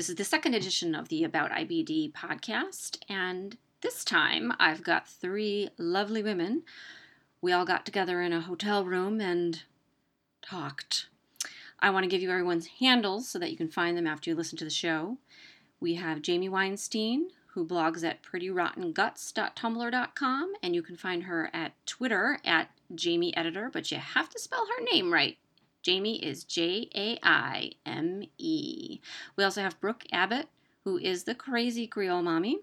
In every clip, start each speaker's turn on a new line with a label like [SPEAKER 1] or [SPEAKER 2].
[SPEAKER 1] This is the second edition of the About IBD podcast, and this time I've got three lovely women. We all got together in a hotel room and talked. I want to give you everyone's handles so that you can find them after you listen to the show. We have Jaime Weinstein, who blogs at prettyrottenguts.tumblr.com, and you can find her at Twitter at Jaime Editor, but you have to spell her name right. Jaime is J A I M E. We also have Brooke Abbott, who is the Crazy Creole Mommy,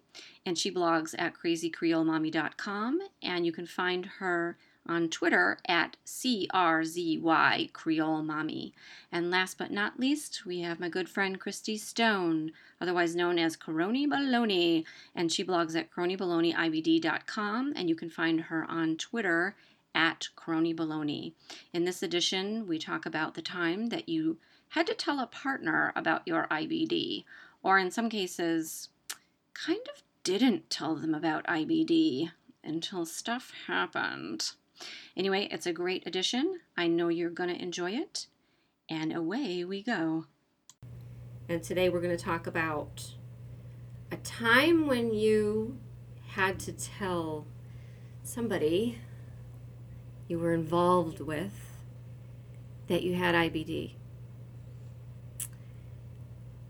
[SPEAKER 1] and she blogs at crazycreolemommy.com, and you can find her on Twitter at CRZY Creole Mommy. And last but not least, we have my good friend Christy Stone, otherwise known as Coroni Baloney, and she blogs at cronybaloneyibd.com, and you can find her on Twitter at Coroni Baloney. In this edition, we talk about the time that you had to tell a partner about your IBD, or in some cases, kind of didn't tell them about IBD until stuff happened. Anyway, it's a great edition. I know you're going to enjoy it. And away we go. And today we're going to talk about a time when you had to tell somebody you were involved with that you had IBD.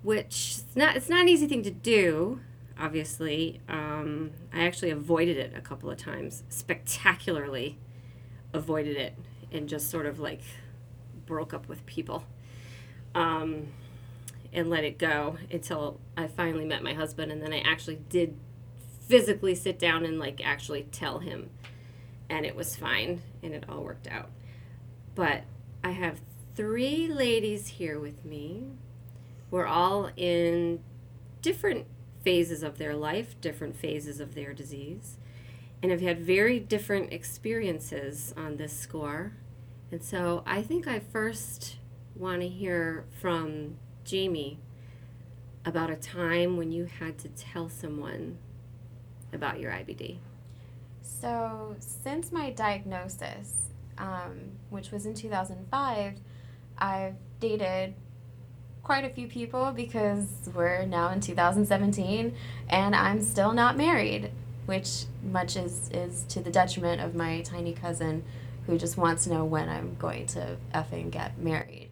[SPEAKER 1] Which it's not it's not an easy thing to do, obviously. Um, I actually avoided it a couple of times, spectacularly avoided it, and just sort of like broke up with people. Um, and let it go until I finally met my husband, and then I actually did physically sit down and like actually tell him and it was fine and it all worked out. But I have three ladies here with me. We're all in different phases of their life, different phases of their disease, and have had very different experiences on this score. And so I think I first want to hear from Jaime about a time when you had to tell someone about your IBD.
[SPEAKER 2] So, since my diagnosis, um, which was in 2005, I've dated quite a few people because we're now in 2017 and I'm still not married, which much is, is to the detriment of my tiny cousin who just wants to know when I'm going to effing get married.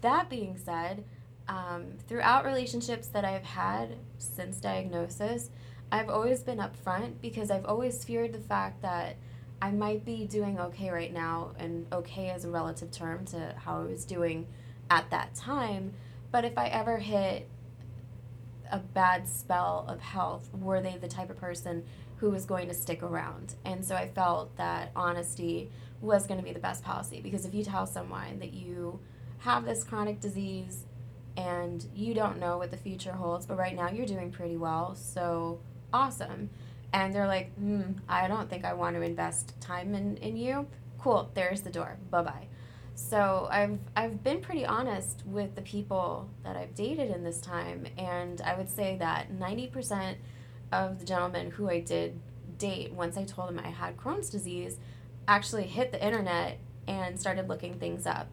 [SPEAKER 2] That being said, um, throughout relationships that I've had since diagnosis, I've always been upfront because I've always feared the fact that I might be doing okay right now, and okay is a relative term to how I was doing at that time. But if I ever hit a bad spell of health, were they the type of person who was going to stick around? And so I felt that honesty was going to be the best policy because if you tell someone that you have this chronic disease and you don't know what the future holds, but right now you're doing pretty well, so awesome. And they're like, hmm, I don't think I want to invest time in, in you. Cool, there's the door. Bye bye. So I've I've been pretty honest with the people that I've dated in this time, and I would say that ninety percent of the gentlemen who I did date once I told them I had Crohn's disease actually hit the internet and started looking things up,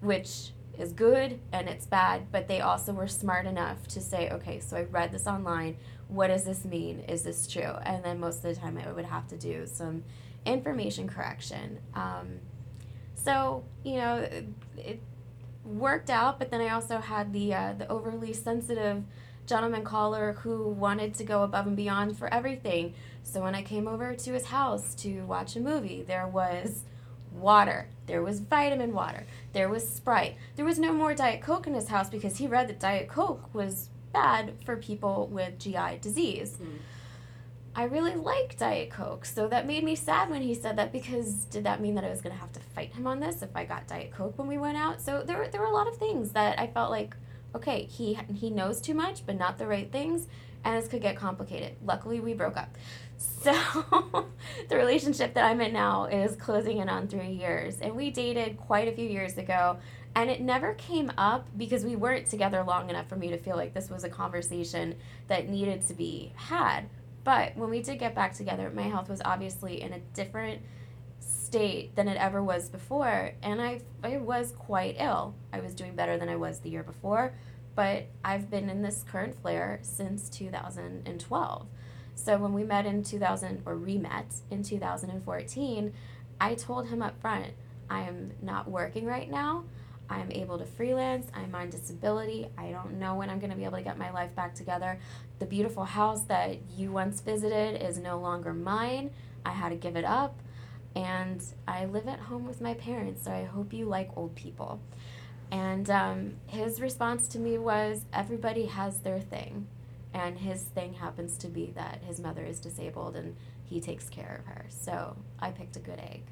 [SPEAKER 2] which is good and it's bad, but they also were smart enough to say, okay, so I read this online what does this mean? Is this true? And then most of the time I would have to do some information correction. Um, so, you know, it, worked out, but then I also had the, uh, the overly sensitive gentleman caller who wanted to go above and beyond for everything. So when I came over to his house to watch a movie, there was water. There was vitamin water. There was Sprite. There was no more Diet Coke in his house because he read that Diet Coke was bad for people with GI disease. Mm. I really like Diet Coke, so that made me sad when he said that because did that mean that I was going to have to fight him on this if I got Diet Coke when we went out? So there, there were a lot of things that I felt like, okay, he, he knows too much, but not the right things, and this could get complicated. Luckily, we broke up. So the relationship that I'm in now is closing in on three years, and we dated quite a few years ago. And it never came up because we weren't together long enough for me to feel like this was a conversation that needed to be had. But when we did get back together, my health was obviously in a different state than it ever was before. And I, I was quite ill. I was doing better than I was the year before, but I've been in this current flare since 2012. So when we met in 2000 or re-met in 2014, I told him up front, I am not working right now. I'm able to freelance. I'm on disability. I don't know when I'm going to be able to get my life back together. The beautiful house that you once visited is no longer mine. I had to give it up. And I live at home with my parents, so I hope you like old people. And um, his response to me was everybody has their thing. And his thing happens to be that his mother is disabled and he takes care of her. So I picked a good egg.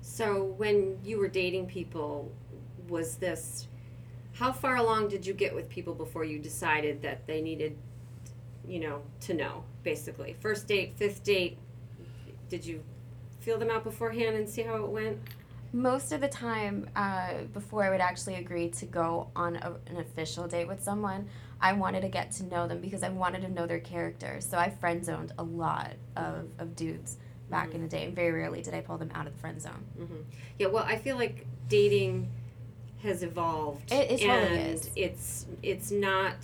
[SPEAKER 1] So when you were dating people, was this how far along did you get with people before you decided that they needed you know to know basically first date fifth date did you feel them out beforehand and see how it went
[SPEAKER 2] most of the time uh, before i would actually agree to go on a, an official date with someone i wanted to get to know them because i wanted to know their character so i friend zoned a lot of, of dudes back
[SPEAKER 1] Mhm.
[SPEAKER 2] in the day. And very rarely did i pull them out of the friend zone.
[SPEAKER 1] Hmm yeah well i feel like dating has evolved
[SPEAKER 2] It- it totally
[SPEAKER 1] and
[SPEAKER 2] is.
[SPEAKER 1] it's it's not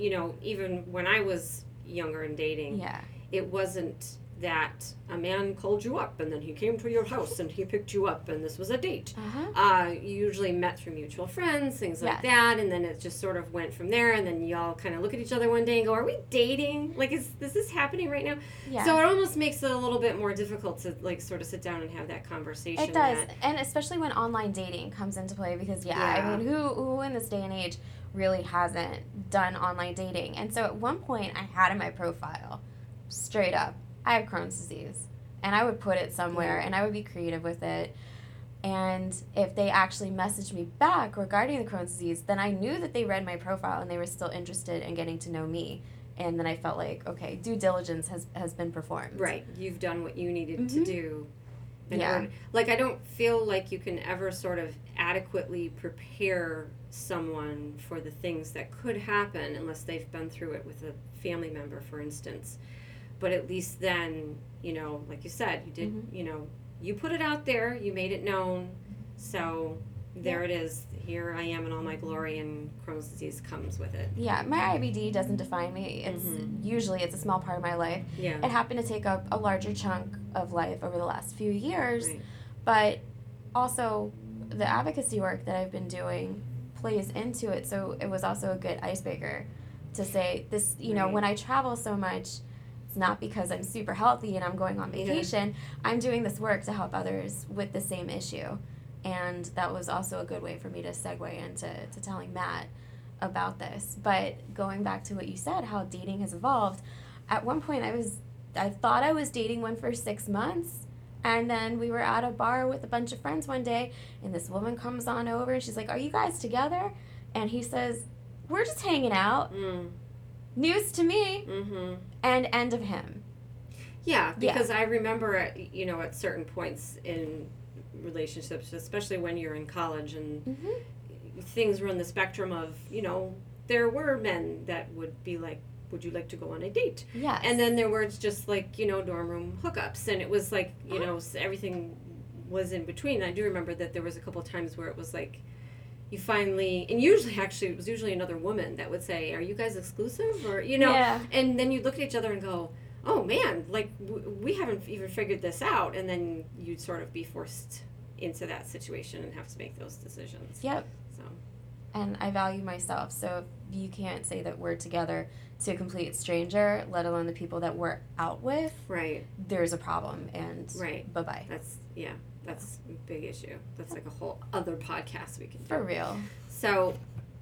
[SPEAKER 1] you know even when i was younger and dating
[SPEAKER 2] yeah.
[SPEAKER 1] it wasn't that a man called you up and then he came to your house and he picked you up and this was a date.
[SPEAKER 2] uh-huh
[SPEAKER 1] Uh, you usually met through mutual friends, things like
[SPEAKER 2] Yes.
[SPEAKER 1] that, and then it just sort of went from there. And then y'all kind of look at each other one day and go, "Are we dating? Like, is, is this happening right now?"
[SPEAKER 2] yeah
[SPEAKER 1] So it almost makes it a little bit more difficult to like sort of sit down and have that conversation.
[SPEAKER 2] It does,
[SPEAKER 1] that-
[SPEAKER 2] and especially when online dating comes into play, because yeah,
[SPEAKER 1] Yeah.
[SPEAKER 2] I mean, who who in this day and age really hasn't done online dating? And so at one point, I had in my profile, straight up, I have Crohn's disease, and I would put it somewhere,
[SPEAKER 1] Yeah.
[SPEAKER 2] and I would be creative with it. And if they actually messaged me back regarding the Crohn's disease, then I knew that they read my profile and they were still interested in getting to know me. And then I felt like, okay, due diligence has, has been performed.
[SPEAKER 1] Right. You've done what you needed to
[SPEAKER 2] Mhm.
[SPEAKER 1] do.
[SPEAKER 2] Yeah.
[SPEAKER 1] order- like I don't feel like you can ever sort of adequately prepare someone for the things that could happen unless they've been through it with a family member, for instance. But at least then, you know, like you said, you did,
[SPEAKER 2] Mhm.
[SPEAKER 1] you know, you put it out there, you made it known. So there it is. Here I am in all my glory, and Crohn's disease comes with it.
[SPEAKER 2] Yeah, my IBD doesn't define me. It's
[SPEAKER 1] Mhm.
[SPEAKER 2] usually it's a small part of my life.
[SPEAKER 1] Yeah.
[SPEAKER 2] It happened to take up a larger chunk of life over the last few years,
[SPEAKER 1] Right.
[SPEAKER 2] but also the advocacy work that I've been doing plays into it. So it was also a good icebreaker to say this, you know, when I travel so much, it's not because I'm super healthy and I'm going on
[SPEAKER 1] Yeah.
[SPEAKER 2] vacation. I'm doing this work to help others with the same issue. And that was also a good way for me to segue into to telling Matt about this. But going back to what you said, how dating has evolved, at one point I was I thought I was dating one for six months. And then we were at a bar with a bunch of friends one day, and this woman comes on over and she's like, Are you guys together? And he says, We're just hanging out.
[SPEAKER 1] Mm.
[SPEAKER 2] News to me.
[SPEAKER 1] Mm-hmm.
[SPEAKER 2] And end of him.
[SPEAKER 1] Yeah,
[SPEAKER 2] Yeah.
[SPEAKER 1] because I remember, at, you know, at certain points in relationships, especially when you're in college and
[SPEAKER 2] Mm-hmm.
[SPEAKER 1] things were on the spectrum of, you know, there were men that would be like, would you like to go on a date?
[SPEAKER 2] yeah
[SPEAKER 1] And then there were just like, you know, dorm room hookups. And it was like, you know, everything was in between. I do remember that there was a couple times where it was like, you finally, and usually actually, it was usually another woman that would say, Are you guys exclusive? Or, you know,
[SPEAKER 2] yeah.
[SPEAKER 1] and then you'd look at each other and go, "Oh man, like w- we haven't even figured this out." And then you'd sort of be forced into that situation and have to make those decisions.
[SPEAKER 2] Yep.
[SPEAKER 1] So
[SPEAKER 2] And I value myself. So if you can't say that we're together to a complete stranger, let alone the people that we're out with,
[SPEAKER 1] right,
[SPEAKER 2] there's a problem. And
[SPEAKER 1] right.
[SPEAKER 2] bye bye.
[SPEAKER 1] That's yeah, that's a big issue. That's like a whole other podcast we can do.
[SPEAKER 2] For real.
[SPEAKER 1] So,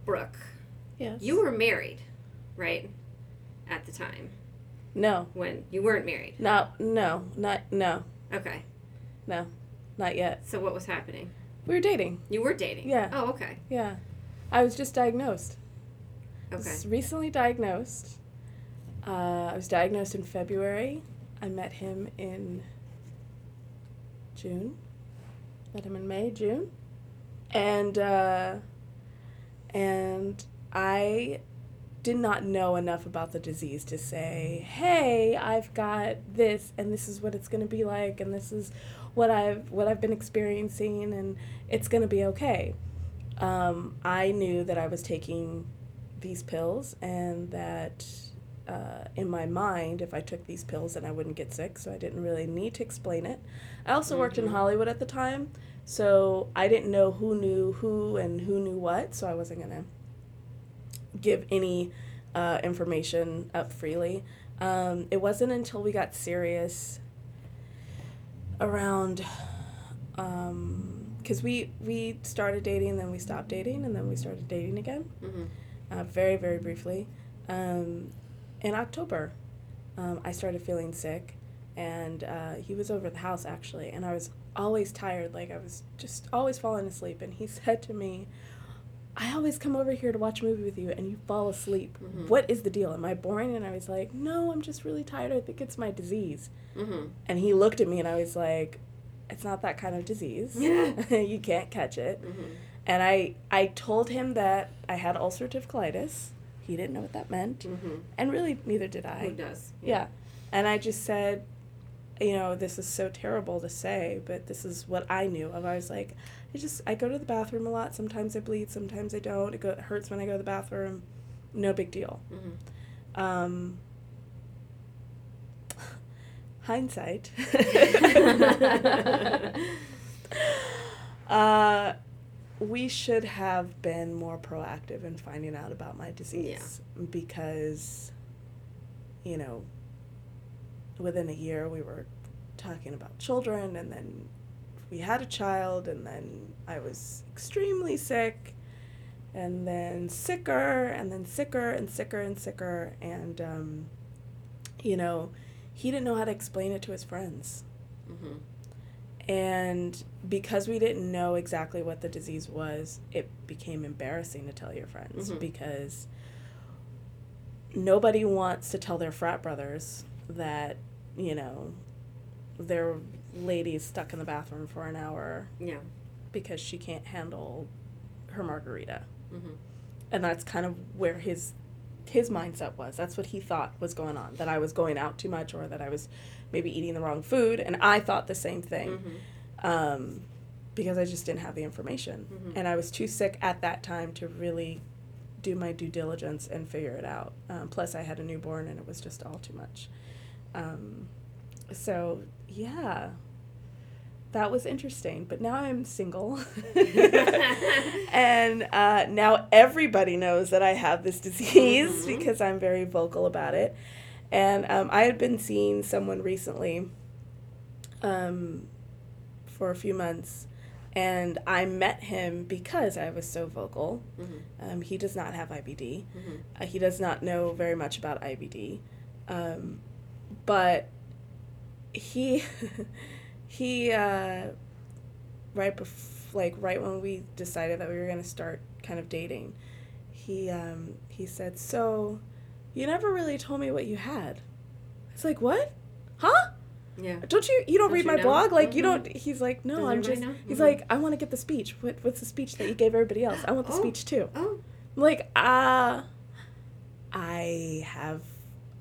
[SPEAKER 1] Brooke,
[SPEAKER 3] Yes.
[SPEAKER 1] you were married, right? At the time
[SPEAKER 3] No.
[SPEAKER 1] when you weren't married.
[SPEAKER 3] No. No. Not. No.
[SPEAKER 1] Okay. No.
[SPEAKER 3] Not yet.
[SPEAKER 1] So what was happening?
[SPEAKER 3] We were dating.
[SPEAKER 1] You were dating.
[SPEAKER 3] Yeah.
[SPEAKER 1] Oh, okay.
[SPEAKER 3] Yeah. I was just diagnosed. I
[SPEAKER 1] Okay.
[SPEAKER 3] was recently diagnosed. Uh, I was diagnosed in February. I met him in June. Met him in May, June, and uh, and I did not know enough about the disease to say, "Hey, I've got this, and this is what it's going to be like, and this is what I've what I've been experiencing, and it's going to be okay." Um, I knew that I was taking these pills and that uh, in my mind, if I took these pills, then I wouldn't get sick. So I didn't really need to explain it. I also worked in
[SPEAKER 1] Mhm.
[SPEAKER 3] Hollywood at the time, so I didn't know who knew who and who knew what. So I wasn't gonna give any uh, information up freely. Um, it wasn't until we got serious around because we we started dating then we stopped dating and then we started dating again
[SPEAKER 1] Mm-hmm.
[SPEAKER 3] uh, very very briefly um, in october um, i started feeling sick and uh, he was over the house actually and i was always tired like i was just always falling asleep and he said to me i always come over here to watch a movie with you and you fall asleep
[SPEAKER 1] Mhm.
[SPEAKER 3] what is the deal am i boring and i was like no i'm just really tired i think it's my disease
[SPEAKER 1] Mm-hmm.
[SPEAKER 3] and he looked at me and I was like, it's not that kind of disease. you can't catch it.
[SPEAKER 1] Mm-hmm.
[SPEAKER 3] And I, I told him that I had ulcerative colitis. He didn't know what that meant.
[SPEAKER 1] Mm-hmm.
[SPEAKER 3] And really, neither did
[SPEAKER 1] Who
[SPEAKER 3] I.
[SPEAKER 1] does?
[SPEAKER 3] Yeah. And I just said, you know, this is so terrible to say, but this is what I knew of. I was like, I just, I go to the bathroom a lot. Sometimes I bleed, sometimes I don't. It, go, it hurts when I go to the bathroom. No big deal.
[SPEAKER 1] Mm-hmm.
[SPEAKER 3] Um, hindsight. uh, we should have been more proactive in finding out about my disease because, you know, within a year we were talking about children and then we had a child and then I was extremely sick and then sicker and then sicker and sicker and sicker and um, you know he didn't know how to explain it to his friends
[SPEAKER 1] Mm-hmm.
[SPEAKER 3] and because we didn't know exactly what the disease was it became embarrassing to tell your friends
[SPEAKER 1] Mhm.
[SPEAKER 3] because nobody wants to tell their frat brothers that you know their lady's stuck in the bathroom for an hour
[SPEAKER 1] Yeah.
[SPEAKER 3] because she can't handle her margarita
[SPEAKER 1] Mm-hmm.
[SPEAKER 3] and that's kind of where his his mindset was that's what he thought was going on that i was going out too much or that i was maybe eating the wrong food and i thought the same thing
[SPEAKER 1] Mm-hmm.
[SPEAKER 3] um, because i just didn't have the information
[SPEAKER 1] Mhm.
[SPEAKER 3] and i was too sick at that time to really do my due diligence and figure it out um, plus i had a newborn and it was just all too much um, so yeah that was interesting but now i'm single and uh, now everybody knows that i have this disease
[SPEAKER 1] Mhm.
[SPEAKER 3] because i'm very vocal about it and um, i had been seeing someone recently um, for a few months and i met him because i was so vocal
[SPEAKER 1] Mm-hmm.
[SPEAKER 3] um, he does not have ibd
[SPEAKER 1] Mm-hmm.
[SPEAKER 3] uh, he does not know very much about IBD, um, but he he uh, right before like right when we decided that we were gonna start kind of dating, he um, he said, "So, you never really told me what you had." It's like what, huh?
[SPEAKER 1] Yeah.
[SPEAKER 3] Don't you you don't,
[SPEAKER 1] Don't
[SPEAKER 3] read
[SPEAKER 1] you
[SPEAKER 3] my
[SPEAKER 1] know?
[SPEAKER 3] blog like you
[SPEAKER 1] Mhm.
[SPEAKER 3] don't? He's like, no,
[SPEAKER 1] Does
[SPEAKER 3] I'm just.
[SPEAKER 1] know?
[SPEAKER 3] He's
[SPEAKER 1] Mhm.
[SPEAKER 3] like, I want to get the speech. What what's the speech that you gave everybody else? I want the
[SPEAKER 1] Oh.
[SPEAKER 3] speech too.
[SPEAKER 1] Oh.
[SPEAKER 3] I'm like, uh, I have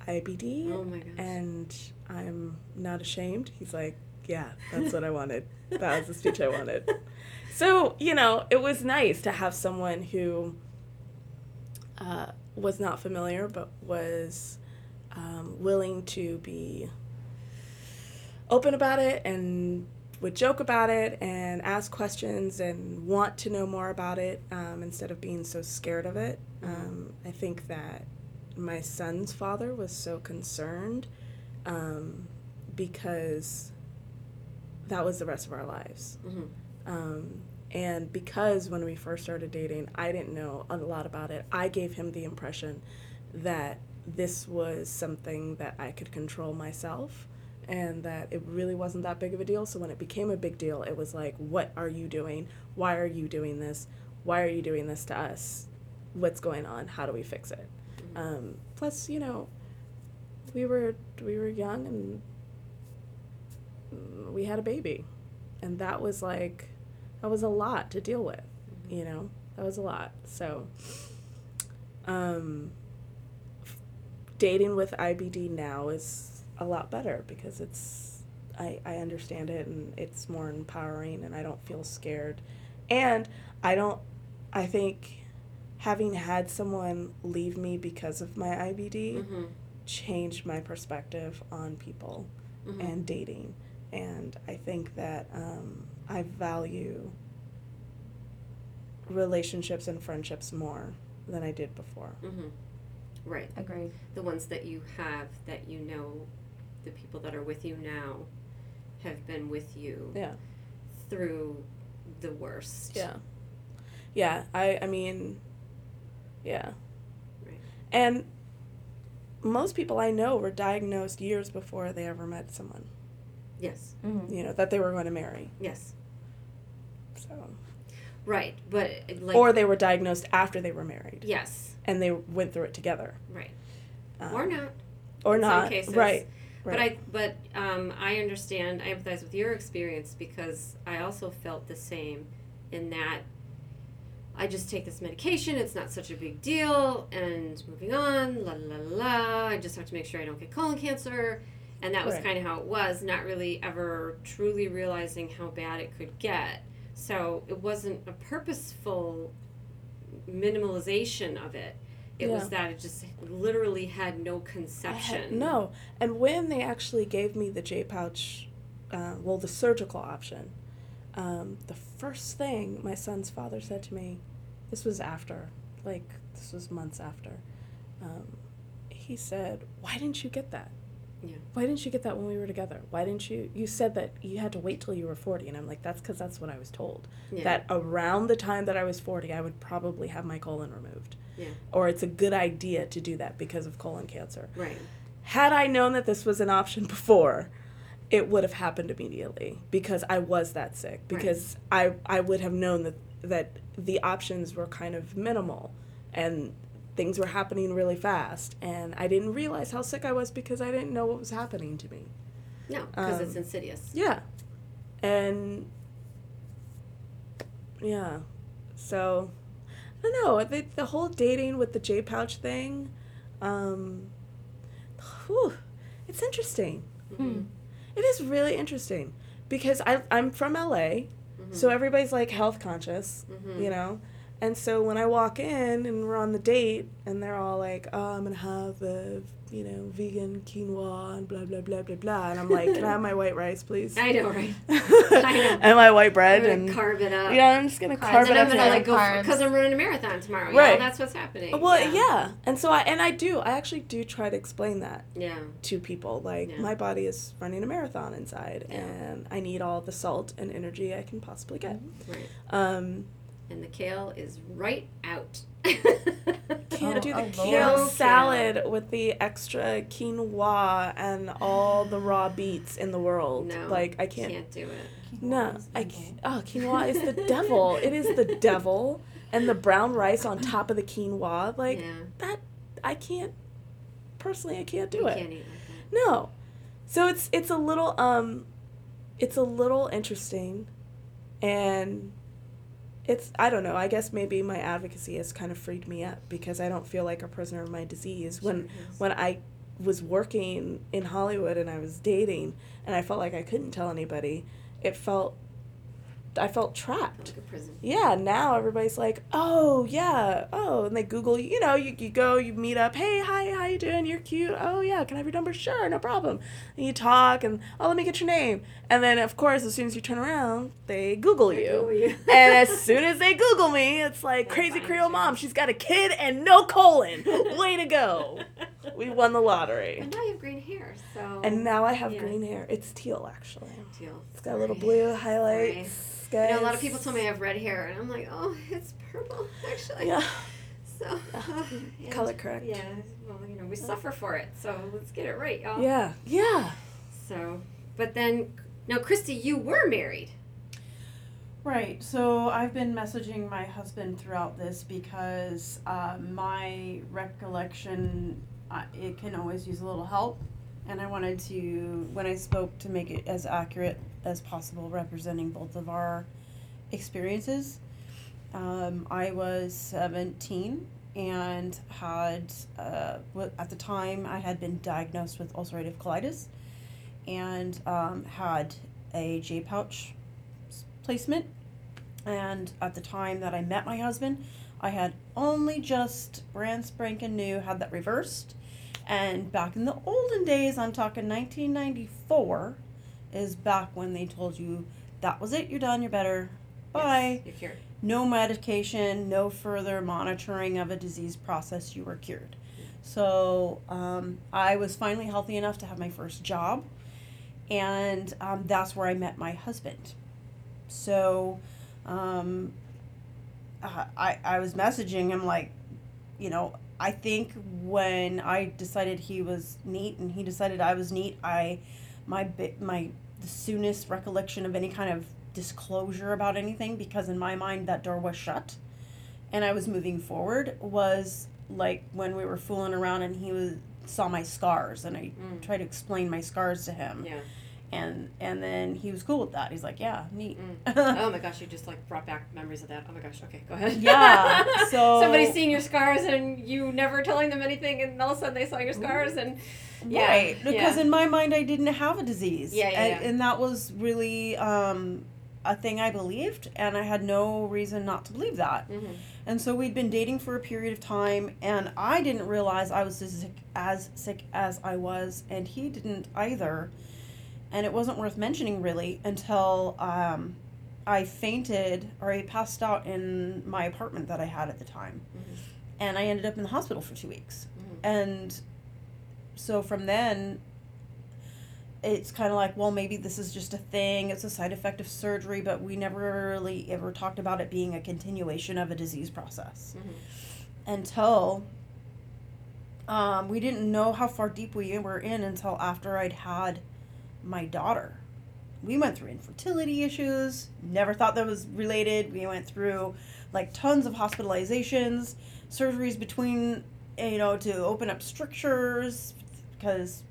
[SPEAKER 3] IBD
[SPEAKER 1] Oh my gosh.
[SPEAKER 3] and I'm not ashamed. He's like, yeah, that's what I wanted. That was the speech I wanted. So, you know, it was nice to have someone who uh, was not familiar but was um, willing to be open about it and would joke about it and ask questions and want to know more about it um, instead of being so scared of it. Um, I think that my son's father was so concerned um, because that was the rest of our lives.
[SPEAKER 1] Mm-hmm.
[SPEAKER 3] Um, and because when we first started dating, I didn't know a lot about it, I gave him the impression that this was something that I could control myself and that it really wasn't that big of a deal. So when it became a big deal, it was like, what are you doing? Why are you doing this? Why are you doing this to us? What's going on? How do we fix it? Um, plus, you know, we were we were young and we had a baby, and that was like that was a lot to deal with. You know, that was a lot. So, um, f- dating with IBD now is a lot better because it's I, I understand it and it's more empowering and I don't feel scared. And I don't I think having had someone leave me because of my IBD
[SPEAKER 1] Mm-hmm.
[SPEAKER 3] changed my perspective on people
[SPEAKER 1] Mm-hmm.
[SPEAKER 3] and dating. And I think that um, I value relationships and friendships more than I did before.
[SPEAKER 1] Mm-hmm. Right.
[SPEAKER 2] Agreed.
[SPEAKER 1] The ones that you have that you know, the people that are with you now, have been with you
[SPEAKER 3] Yeah.
[SPEAKER 1] through the worst.
[SPEAKER 3] Yeah. Yeah, I I mean yeah.
[SPEAKER 1] Right.
[SPEAKER 3] And most people I know were diagnosed years before they ever met someone,
[SPEAKER 1] Yes.
[SPEAKER 2] Mm-hmm.
[SPEAKER 3] you know, that they were going to marry.
[SPEAKER 1] Yes.
[SPEAKER 3] So
[SPEAKER 1] Right. But like.
[SPEAKER 3] or they were diagnosed after they were married
[SPEAKER 1] yes.
[SPEAKER 3] and they went through it together.
[SPEAKER 1] Right.
[SPEAKER 3] Um,
[SPEAKER 1] or not.
[SPEAKER 3] or
[SPEAKER 1] in some
[SPEAKER 3] not.
[SPEAKER 1] cases.
[SPEAKER 3] Right.
[SPEAKER 1] But I but um, I understand. I empathize with your experience because I also felt the same, in that I just take this medication. It's not such a big deal, and moving on. La la la. la. I just have to make sure I don't get colon cancer, and that was kind of how it was. Not really ever truly realizing how bad it could get. So it wasn't a purposeful minimalization of it. It was that it just literally had no
[SPEAKER 3] I had-
[SPEAKER 1] conception.
[SPEAKER 3] no. And when they actually gave me the J pouch, uh, well, the surgical option, um, the first thing my son's father said to me, this was after, like, this was months after, um, he said, Why didn't you get that?
[SPEAKER 1] Yeah.
[SPEAKER 3] Why didn't you get that when we were together? Why didn't you? You said that you had to wait till you were 40. And I'm like, That's because that's what I was told.
[SPEAKER 1] Yeah.
[SPEAKER 3] That around the time that I was 40, I would probably have my colon removed.
[SPEAKER 1] Yeah.
[SPEAKER 3] Or it's a good idea to do that because of colon cancer
[SPEAKER 1] Right.
[SPEAKER 3] had I known that this was an option before, it would have happened immediately because I was that sick. Because I I would have known that that the options were kind of minimal and things were happening really fast and I didn't realize how sick I was because I didn't know what was happening to me.
[SPEAKER 1] No, because it's
[SPEAKER 3] Um,
[SPEAKER 1] insidious.
[SPEAKER 3] Yeah. And yeah. So I don't know. The, the whole dating with the J pouch thing, um, whew, it's interesting.
[SPEAKER 1] Mhm.
[SPEAKER 3] It is really interesting because I, I'm from LA,
[SPEAKER 1] Mhm.
[SPEAKER 3] so everybody's like health conscious,
[SPEAKER 1] Mhm.
[SPEAKER 3] you know? And so when I walk in and we're on the date and they're all like, oh, I'm going to have a, you know, vegan quinoa and blah, blah, blah, blah, blah. And I'm like, can I have my white rice, please?
[SPEAKER 1] I know, right? know.
[SPEAKER 3] and my white bread and
[SPEAKER 1] carve it up.
[SPEAKER 3] yeah, I'm just gonna
[SPEAKER 2] Carbs.
[SPEAKER 3] carve
[SPEAKER 1] And
[SPEAKER 3] it
[SPEAKER 1] I'm
[SPEAKER 3] up.
[SPEAKER 1] gonna like go because I'm running a marathon tomorrow.
[SPEAKER 3] Right.
[SPEAKER 1] Yeah, that's what's happening.
[SPEAKER 3] well,
[SPEAKER 1] yeah.
[SPEAKER 3] yeah. and so I and I do. I actually do try to explain that
[SPEAKER 1] Yeah.
[SPEAKER 3] to people. Like
[SPEAKER 1] Yeah.
[SPEAKER 3] my body is running a marathon inside, and I need all the salt and energy I can possibly get.
[SPEAKER 1] Right.
[SPEAKER 3] Um,
[SPEAKER 1] And the kale is right out.
[SPEAKER 3] can't
[SPEAKER 2] Oh,
[SPEAKER 3] do the
[SPEAKER 2] oh,
[SPEAKER 3] kale
[SPEAKER 1] Kale.
[SPEAKER 3] salad with the extra quinoa and all the raw beets in the world.
[SPEAKER 1] No,
[SPEAKER 3] like I can't.
[SPEAKER 1] Can't do it.
[SPEAKER 3] No, I can't. Oh, quinoa is the devil. It is the devil. And the brown rice on top of the quinoa, like
[SPEAKER 1] yeah.
[SPEAKER 3] that. I can't. Personally, I can't do
[SPEAKER 1] you
[SPEAKER 3] it.
[SPEAKER 1] can't eat like
[SPEAKER 3] No. So it's it's a little um, it's a little interesting, and it's I don't know. I guess maybe my advocacy has kind of freed me up because I don't feel like a prisoner of my disease
[SPEAKER 1] that.
[SPEAKER 3] when
[SPEAKER 1] Sure
[SPEAKER 3] when I was working in Hollywood and I was dating and I felt like I couldn't tell anybody, it felt I felt trapped.
[SPEAKER 1] like a prison.
[SPEAKER 3] Yeah, now everybody's like, oh yeah, oh, and they Google, you you know, you, you go, you meet up, hey, hi, how you doing? You're cute. Oh yeah, can I have your number? Sure, no problem. And you talk, and oh, let me get your name. And then of course, as soon as you turn around, they Google you.
[SPEAKER 1] Google you.
[SPEAKER 3] and as soon as they Google me, it's like crazy Creole
[SPEAKER 1] you.
[SPEAKER 3] mom. She's got a kid and no colon. Way to go. We won the lottery.
[SPEAKER 1] And now you have green hair, so.
[SPEAKER 3] And now I have green hair. It's teal actually.
[SPEAKER 1] Teal.
[SPEAKER 3] It's got a
[SPEAKER 1] little
[SPEAKER 3] blue highlights. Guys.
[SPEAKER 1] know a lot of people told me I have red hair, and I'm like, oh, it's purple, actually.
[SPEAKER 3] Yeah.
[SPEAKER 1] So.
[SPEAKER 3] Yeah.
[SPEAKER 1] and-
[SPEAKER 3] Color correct.
[SPEAKER 1] Yeah. Well, you know, we suffer for it, so let's get it right, y'all.
[SPEAKER 3] Yeah. Yeah.
[SPEAKER 1] So, but then, now, Christy, you were married.
[SPEAKER 4] Right. So I've been messaging my husband throughout this because uh, my recollection uh, it can always use a little help, and I wanted to when I spoke to make it as accurate as possible, representing both of our experiences. Um, I was seventeen and had uh, at the time I had been diagnosed with ulcerative colitis, and um, had a J pouch placement. And at the time that I met my husband, I had only just brand spanking new had that reversed. And back in the olden days, I'm talking 1994, is back when they told you that was it, you're done, you're better, bye.
[SPEAKER 1] Yes, you're cured.
[SPEAKER 4] No medication, no further monitoring of a disease process, you were cured. So um, I was finally healthy enough to have my first job, and um, that's where I met my husband. So um, uh, I, I was messaging him like, you know, I think when I decided he was neat and he decided I was neat, I my my the soonest recollection of any kind of disclosure about anything because in my mind that door was shut and I was moving forward was like when we were fooling around and he was saw my scars and I
[SPEAKER 1] Mm.
[SPEAKER 4] tried to explain my scars to him
[SPEAKER 1] Yeah.
[SPEAKER 4] And and then he was cool with that. He's like, "Yeah, neat."
[SPEAKER 1] Oh my gosh, you just like brought back memories of that. Oh my gosh. Okay, go ahead.
[SPEAKER 4] Yeah, so-
[SPEAKER 1] somebody seeing your scars and you never telling them anything, and all of a sudden they saw your scars, and yeah,
[SPEAKER 4] Right, because
[SPEAKER 1] yeah.
[SPEAKER 4] in my mind I didn't have a disease.
[SPEAKER 1] Yeah, yeah,
[SPEAKER 4] and,
[SPEAKER 1] yeah.
[SPEAKER 4] and that was really um, a thing I believed, and I had no reason not to believe that.
[SPEAKER 1] Mhm.
[SPEAKER 4] And so we'd been dating for a period of time, and I didn't realize I was as sick as, sick as I was, and he didn't either. And it wasn't worth mentioning really until um, I fainted or I passed out in my apartment that I had at the time.
[SPEAKER 1] Mhm.
[SPEAKER 4] And I ended up in the hospital for two weeks.
[SPEAKER 1] Mhm.
[SPEAKER 4] And so from then, it's kind of like, well, maybe this is just a thing. It's a side effect of surgery, but we never really ever talked about it being a continuation of a disease process
[SPEAKER 1] Mhm.
[SPEAKER 4] until um, we didn't know how far deep we were in until after I'd had my daughter. We went through infertility issues, never thought that was related. We went through like tons of hospitalizations, surgeries between, you know, to open up strictures because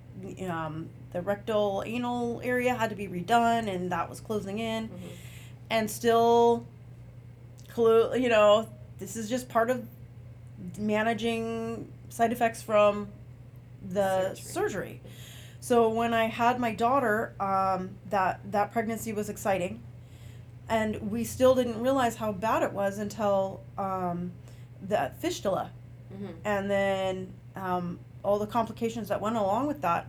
[SPEAKER 4] um, the rectal anal area had to be redone and that was closing in.
[SPEAKER 1] Mhm.
[SPEAKER 4] And still, clue, you know, this is just part of managing side effects from the
[SPEAKER 1] Surgery.
[SPEAKER 4] surgery. So when I had my daughter, um, that that pregnancy was exciting, and we still didn't realize how bad it was until um, the fistula,
[SPEAKER 1] Mhm.
[SPEAKER 4] and then um, all the complications that went along with that.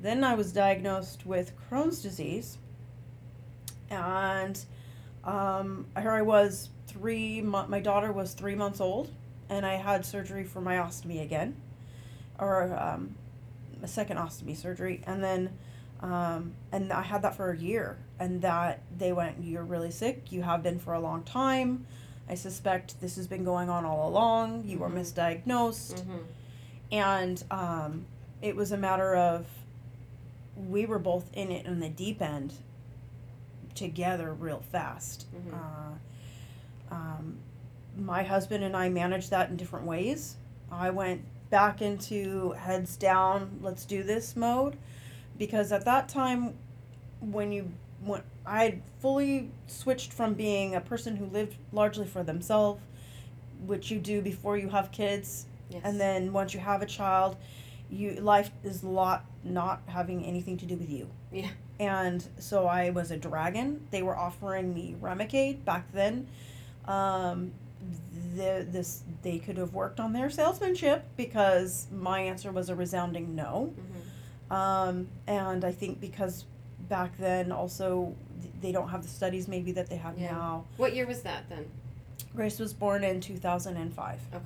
[SPEAKER 4] Then I was diagnosed with Crohn's disease, and um, here I was three. Mo- my daughter was three months old, and I had surgery for my ostomy again, or um, a second ostomy surgery, and then um, and I had that for a year, and that they went, "You're really sick. You have been for a long time. I suspect this has been going on all along. You were
[SPEAKER 1] Mhm.
[SPEAKER 4] misdiagnosed."
[SPEAKER 1] Mhm.
[SPEAKER 4] and um, it was a matter of we were both in it in the deep end together real fast
[SPEAKER 1] Mhm.
[SPEAKER 4] uh, um, my husband and i managed that in different ways i went back into heads down let's do this mode because at that time when you when i fully switched from being a person who lived largely for themselves which you do before you have kids
[SPEAKER 1] Yes.
[SPEAKER 4] and then once you have a child you life is a lot not having anything to do with you
[SPEAKER 1] Yeah.
[SPEAKER 4] and so i was a dragon they were offering me remicade back then um, the, this they could have worked on their salesmanship because my answer was a resounding no
[SPEAKER 1] Mhm.
[SPEAKER 4] um, and i think because back then also th- they don't have the studies maybe that they have
[SPEAKER 1] Yeah.
[SPEAKER 4] now
[SPEAKER 1] What year was that then?
[SPEAKER 4] grace was born in 2005
[SPEAKER 1] Okay.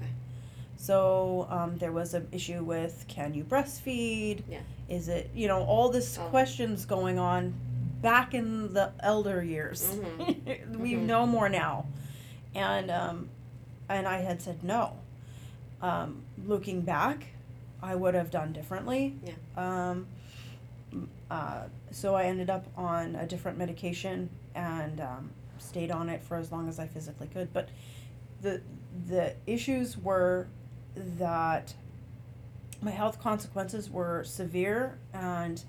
[SPEAKER 4] so um, there was an issue with can you breastfeed?
[SPEAKER 1] Yeah.
[SPEAKER 4] Is it you know all this
[SPEAKER 1] Oh.
[SPEAKER 4] questions going on back in the elder years?
[SPEAKER 1] Mhm.
[SPEAKER 4] we
[SPEAKER 1] Mhm.
[SPEAKER 4] know more now, and um, and I had said no. Um, looking back, I would have done differently.
[SPEAKER 1] Yeah.
[SPEAKER 4] Um, uh, so I ended up on a different medication and um, stayed on it for as long as I physically could. But the the issues were that my health consequences were severe and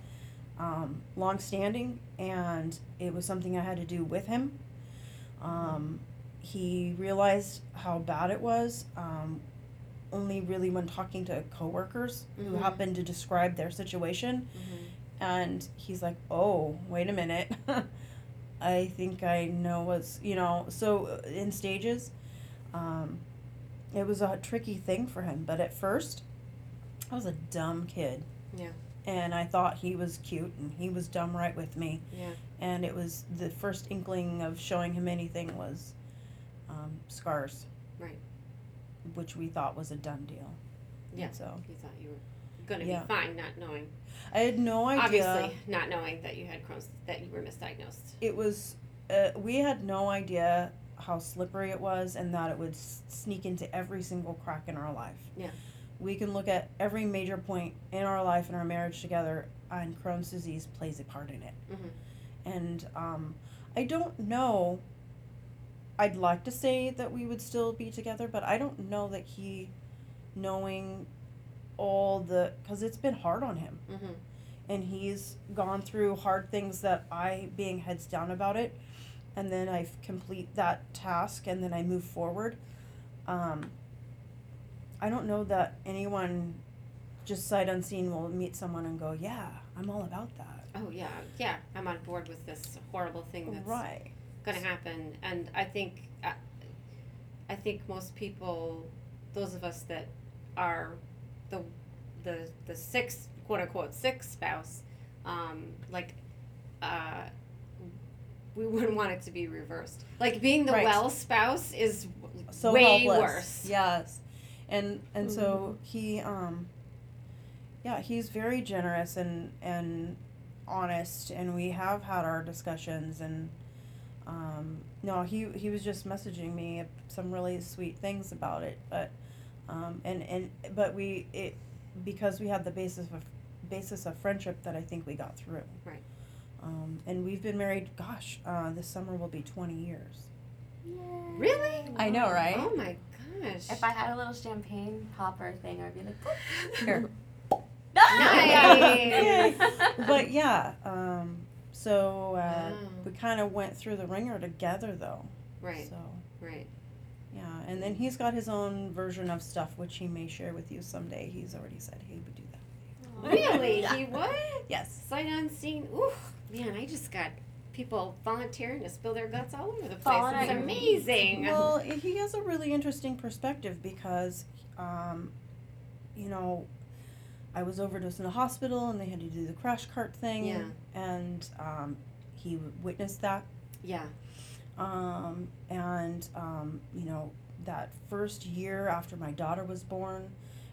[SPEAKER 4] um, long-standing, and it was something I had to do with him. Um, he realized how bad it was um, only really when talking to coworkers who
[SPEAKER 1] Mhm.
[SPEAKER 4] happened to describe their situation,
[SPEAKER 1] Mhm.
[SPEAKER 4] and he's like, "Oh, wait a minute." I think I know what's, you know, so uh, in stages. Um, it was a tricky thing for him. But at first, I was a dumb kid.
[SPEAKER 1] Yeah.
[SPEAKER 4] And I thought he was cute and he was dumb right with me.
[SPEAKER 1] Yeah.
[SPEAKER 4] And it was the first inkling of showing him anything was um, scars.
[SPEAKER 1] Right.
[SPEAKER 4] Which we thought was a done deal.
[SPEAKER 1] Yeah.
[SPEAKER 4] So
[SPEAKER 1] You thought you were going to
[SPEAKER 4] Yeah.
[SPEAKER 1] be fine, not knowing.
[SPEAKER 4] I had no idea.
[SPEAKER 1] Obviously, not knowing that you had Crohn's, that you were misdiagnosed.
[SPEAKER 4] It was, uh, we had no idea how slippery it was and that it would s- sneak into every single crack in our life.
[SPEAKER 1] Yeah.
[SPEAKER 4] We can look at every major point in our life and our marriage together, and Crohn's disease plays a part in it.
[SPEAKER 1] Mhm.
[SPEAKER 4] And um, I don't know. I'd like to say that we would still be together, but I don't know that he, knowing all the, because it's been hard on him
[SPEAKER 1] Mm-hmm.
[SPEAKER 4] and he's gone through hard things that I being heads down about it and then I complete that task and then I move forward. Um, I don't know that anyone just sight unseen will meet someone and go, Yeah, I'm all about that.
[SPEAKER 1] Oh yeah, yeah. I'm on board with this horrible thing that's
[SPEAKER 4] right.
[SPEAKER 1] Going to happen, and I think, I, I think most people, those of us that are the, the the sick quote unquote sick spouse, um, like, uh, we wouldn't want it to be reversed. Like being the
[SPEAKER 4] Right.
[SPEAKER 1] well spouse is
[SPEAKER 4] So
[SPEAKER 1] way
[SPEAKER 4] helpless.
[SPEAKER 1] worse.
[SPEAKER 4] Yes. And and so he um yeah, he's very generous and and honest and we have had our discussions and um no, he he was just messaging me some really sweet things about it, but um and and but we it because we had the basis of basis of friendship that I think we got through.
[SPEAKER 1] Right.
[SPEAKER 4] Um and we've been married, gosh, uh this summer will be 20 years.
[SPEAKER 1] Really?
[SPEAKER 4] I know, right?
[SPEAKER 1] Oh my gosh.
[SPEAKER 2] If I had a little champagne popper thing, I'd be like,
[SPEAKER 4] Here.
[SPEAKER 1] Nice.
[SPEAKER 4] but yeah, um, so uh,
[SPEAKER 1] Wow.
[SPEAKER 4] we kind of went through the wringer together, though.
[SPEAKER 1] right,
[SPEAKER 4] So
[SPEAKER 1] right.
[SPEAKER 4] yeah, and then he's got his own version of stuff, which he may share with you someday. He's already said he would do that.
[SPEAKER 1] Really? He would?
[SPEAKER 4] Yes.
[SPEAKER 1] Sight unseen. Ooh, man, I just got people volunteering to spill their guts all over the place.
[SPEAKER 2] Falling
[SPEAKER 1] It's amazing.
[SPEAKER 4] Well, he has a really interesting perspective because, um, you know, I was overdosed in the hospital and they had to do the crash cart thing.
[SPEAKER 1] Yeah.
[SPEAKER 4] And um, he witnessed that
[SPEAKER 1] yeah,
[SPEAKER 4] um, and um, you know that first year after my daughter was born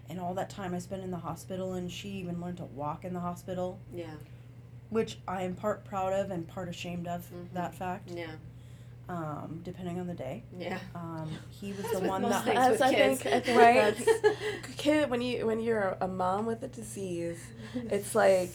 [SPEAKER 4] and all that time i spent in the hospital and she even learned to walk in the hospital
[SPEAKER 1] yeah,
[SPEAKER 4] which i am part proud of and part ashamed of
[SPEAKER 1] Mhm.
[SPEAKER 4] that fact
[SPEAKER 1] yeah,
[SPEAKER 4] um, depending on the day
[SPEAKER 1] yeah.
[SPEAKER 4] um, he was the one that
[SPEAKER 1] things
[SPEAKER 3] As
[SPEAKER 1] with
[SPEAKER 3] I
[SPEAKER 1] kids.
[SPEAKER 3] think- I think
[SPEAKER 4] Right?
[SPEAKER 3] that's- kid when you when you're a mom with a disease it's like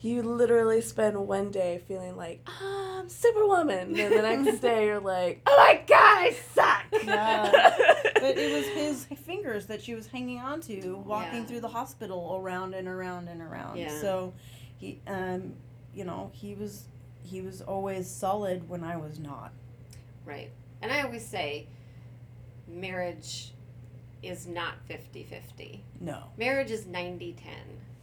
[SPEAKER 3] you literally spend one day feeling like i'm superwoman and the next day you're like oh my god i suck
[SPEAKER 4] Yeah. but it was his fingers that she was hanging on to walking
[SPEAKER 1] Yeah.
[SPEAKER 4] through the hospital around and around and around
[SPEAKER 1] Yeah.
[SPEAKER 4] so he um, you know he was he was always solid when i was not
[SPEAKER 1] Right. And I always say marriage is not 50 50.
[SPEAKER 4] no
[SPEAKER 1] Marriage is 90 10.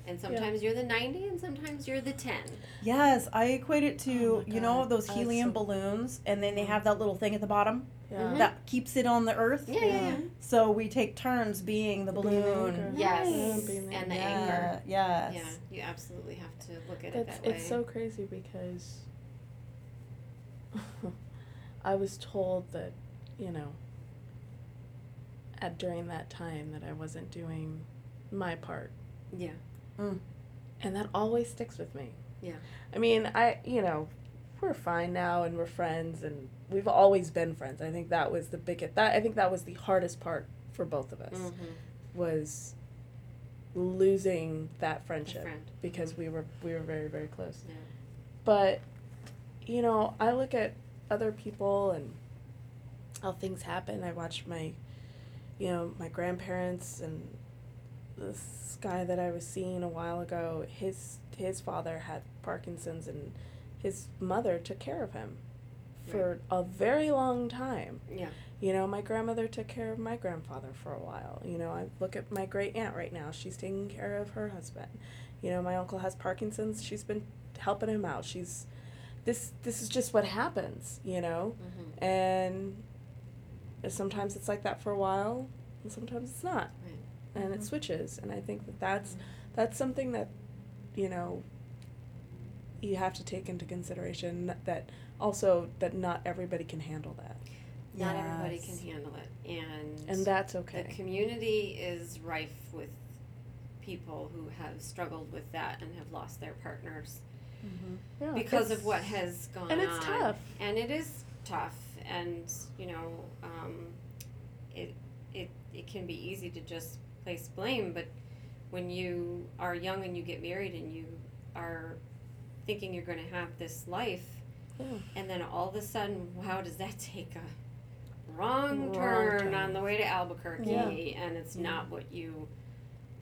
[SPEAKER 1] And sometimes you're the 90 and sometimes you're the 10.
[SPEAKER 4] Yes, I equate it to
[SPEAKER 3] Oh
[SPEAKER 4] you know those helium
[SPEAKER 3] so-
[SPEAKER 4] balloons, and then they have that little thing at the bottom
[SPEAKER 3] yeah.
[SPEAKER 1] Mhm.
[SPEAKER 4] that keeps it on the earth.
[SPEAKER 1] Yeah, yeah, yeah.
[SPEAKER 4] So we take turns being the
[SPEAKER 3] Being the
[SPEAKER 4] balloon.
[SPEAKER 3] anchor.
[SPEAKER 1] Yes.
[SPEAKER 3] Yeah, being the
[SPEAKER 1] And the
[SPEAKER 4] yeah,
[SPEAKER 1] anchor.
[SPEAKER 4] Yes.
[SPEAKER 1] Yeah, you absolutely have to look at it
[SPEAKER 3] That's
[SPEAKER 1] that way.
[SPEAKER 3] it's so crazy because I was told that, you know, at during that time that I wasn't doing my part.
[SPEAKER 1] Yeah.
[SPEAKER 3] And that always sticks with me.
[SPEAKER 1] Yeah.
[SPEAKER 3] I mean, I you know, we're fine now and we're friends and we've always been friends. I think that was the biggest that I think that was the hardest part for both of us
[SPEAKER 1] Mhm.
[SPEAKER 3] was losing that friendship
[SPEAKER 1] friend.
[SPEAKER 3] because we were we were very very close.
[SPEAKER 1] Yeah.
[SPEAKER 3] But you know, I look at other people and how things happen. I watch my you know, my grandparents and this guy that I was seeing a while ago, his his father had Parkinson's and his mother took care of him for a very long time.
[SPEAKER 1] Yeah.
[SPEAKER 3] You know, my grandmother took care of my grandfather for a while. You know, I look at my great aunt right now. She's taking care of her husband. You know, my uncle has Parkinson's. She's been helping him out. She's this this is just what happens, you know?
[SPEAKER 1] Mhm.
[SPEAKER 3] And sometimes it's like that for a while, and sometimes it's not,
[SPEAKER 1] Right.
[SPEAKER 3] and it switches. And I think that that's that's something that you know you have to take into consideration that also that not everybody can handle that,
[SPEAKER 1] Not everybody can handle it, and
[SPEAKER 3] and that's okay.
[SPEAKER 1] the community is rife with people who have struggled with that and have lost their partners
[SPEAKER 3] Yeah,
[SPEAKER 1] because of what has gone on.
[SPEAKER 3] and it's
[SPEAKER 1] on.
[SPEAKER 3] tough.
[SPEAKER 1] And it is tough, and you know, um, it it it can be easy to just place blame, but when you are young and you get married and you are thinking you're going to have this life,
[SPEAKER 3] Yeah.
[SPEAKER 1] and then all of a sudden, wow, does that take a wrong,
[SPEAKER 3] Wrong
[SPEAKER 1] turn,
[SPEAKER 3] turn.
[SPEAKER 1] on the way to Albuquerque,
[SPEAKER 3] Yeah.
[SPEAKER 1] and it's not what you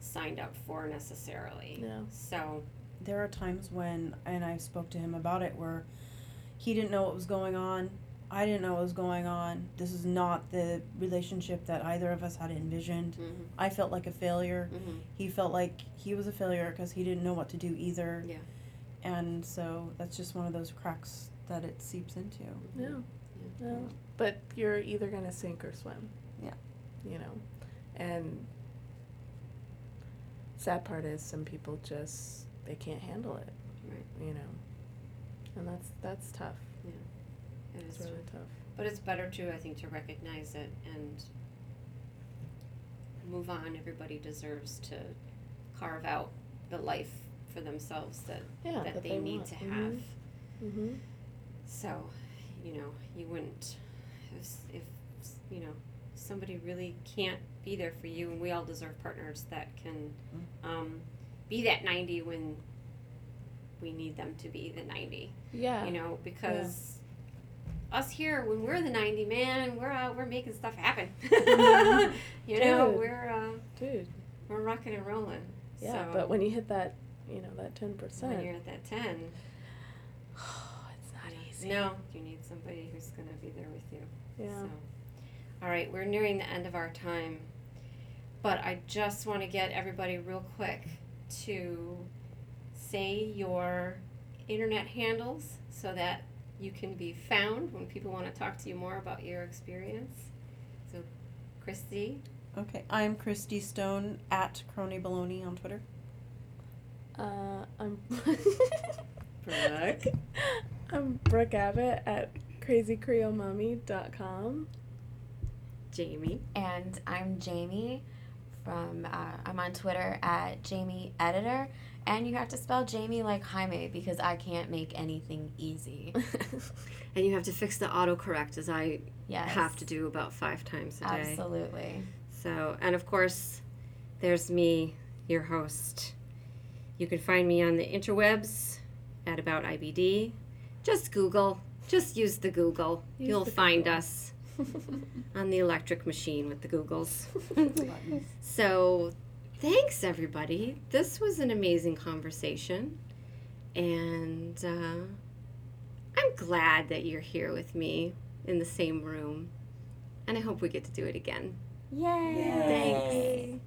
[SPEAKER 1] signed up for necessarily.
[SPEAKER 3] Yeah.
[SPEAKER 1] So
[SPEAKER 4] There are times when, and I spoke to him about it, where he didn't know what was going on. I didn't know what was going on. This is not the relationship that either of us had envisioned.
[SPEAKER 1] mhm,
[SPEAKER 4] I felt like a failure.
[SPEAKER 1] mhm.
[SPEAKER 4] He felt like he was a failure because he didn't know what to do either.
[SPEAKER 1] Yeah.
[SPEAKER 4] And so that's just one of those cracks that it seeps into.
[SPEAKER 3] Yeah.
[SPEAKER 1] Yeah.
[SPEAKER 3] Yeah. But you're either gonna sink or swim.
[SPEAKER 4] Yeah.
[SPEAKER 3] You know, and sad part is some people just they can't handle it.
[SPEAKER 1] Right.
[SPEAKER 3] You know, and that's that's tough.
[SPEAKER 1] It
[SPEAKER 3] It's
[SPEAKER 1] is
[SPEAKER 3] really tough.
[SPEAKER 1] But it's better too, I think, to recognize it and move on. Everybody deserves to carve out the life for themselves that,
[SPEAKER 3] Yeah.
[SPEAKER 1] that, they, need
[SPEAKER 3] want.
[SPEAKER 1] to
[SPEAKER 3] Mhm.
[SPEAKER 1] have.
[SPEAKER 3] Mhm.
[SPEAKER 1] So, you know, you wouldn't, if, if, you know, somebody really can't be there for you, and we all deserve partners that can um, be that 90 when we need them to be the 90
[SPEAKER 3] Yeah.
[SPEAKER 1] you know, because us here, when we're the 90, man, we're out, we're making stuff happen. you know, we're uh,
[SPEAKER 3] Dude.
[SPEAKER 1] we're rocking and rolling.
[SPEAKER 3] Yeah.
[SPEAKER 1] so
[SPEAKER 3] but when you hit that, you know, that 10%.
[SPEAKER 1] when you're at that 10,
[SPEAKER 3] it's not
[SPEAKER 1] yeah,
[SPEAKER 3] easy.
[SPEAKER 1] no, you need somebody who's going to be there with you.
[SPEAKER 3] Yeah.
[SPEAKER 1] So, all right, we're nearing the end of our time, but I just want to get everybody real quick to say your internet handles so that you can be found when people want to talk to you more about your experience. So, Christy,
[SPEAKER 4] Okay, I'm Christy Stone at Crony Baloney on Twitter.
[SPEAKER 3] Uh, I'm
[SPEAKER 1] Brooke,
[SPEAKER 3] I'm Brooke Abbott at crazycreolemommy.com.
[SPEAKER 1] Jaime,
[SPEAKER 2] And I'm Jaime from, uh, I'm on Twitter at Jaime Editor. And you have to spell Jamie like Jaime because I can't make anything easy.
[SPEAKER 1] and you have to fix the autocorrect as I
[SPEAKER 2] Yes.
[SPEAKER 1] have to do about five times a day.
[SPEAKER 2] Absolutely.
[SPEAKER 1] So, and of course, there's me, your host. You can find me on the interwebs at About IBD. Just Google. Just use the Google.
[SPEAKER 3] Use
[SPEAKER 1] You'll
[SPEAKER 3] the
[SPEAKER 1] find
[SPEAKER 3] Google.
[SPEAKER 1] us on the electric machine with the Googles. so, thanks everybody. This was an amazing conversation. And uh, I'm glad that you're here with me in the same room. And I hope we get to do it again.
[SPEAKER 2] Yay.
[SPEAKER 1] Thanks.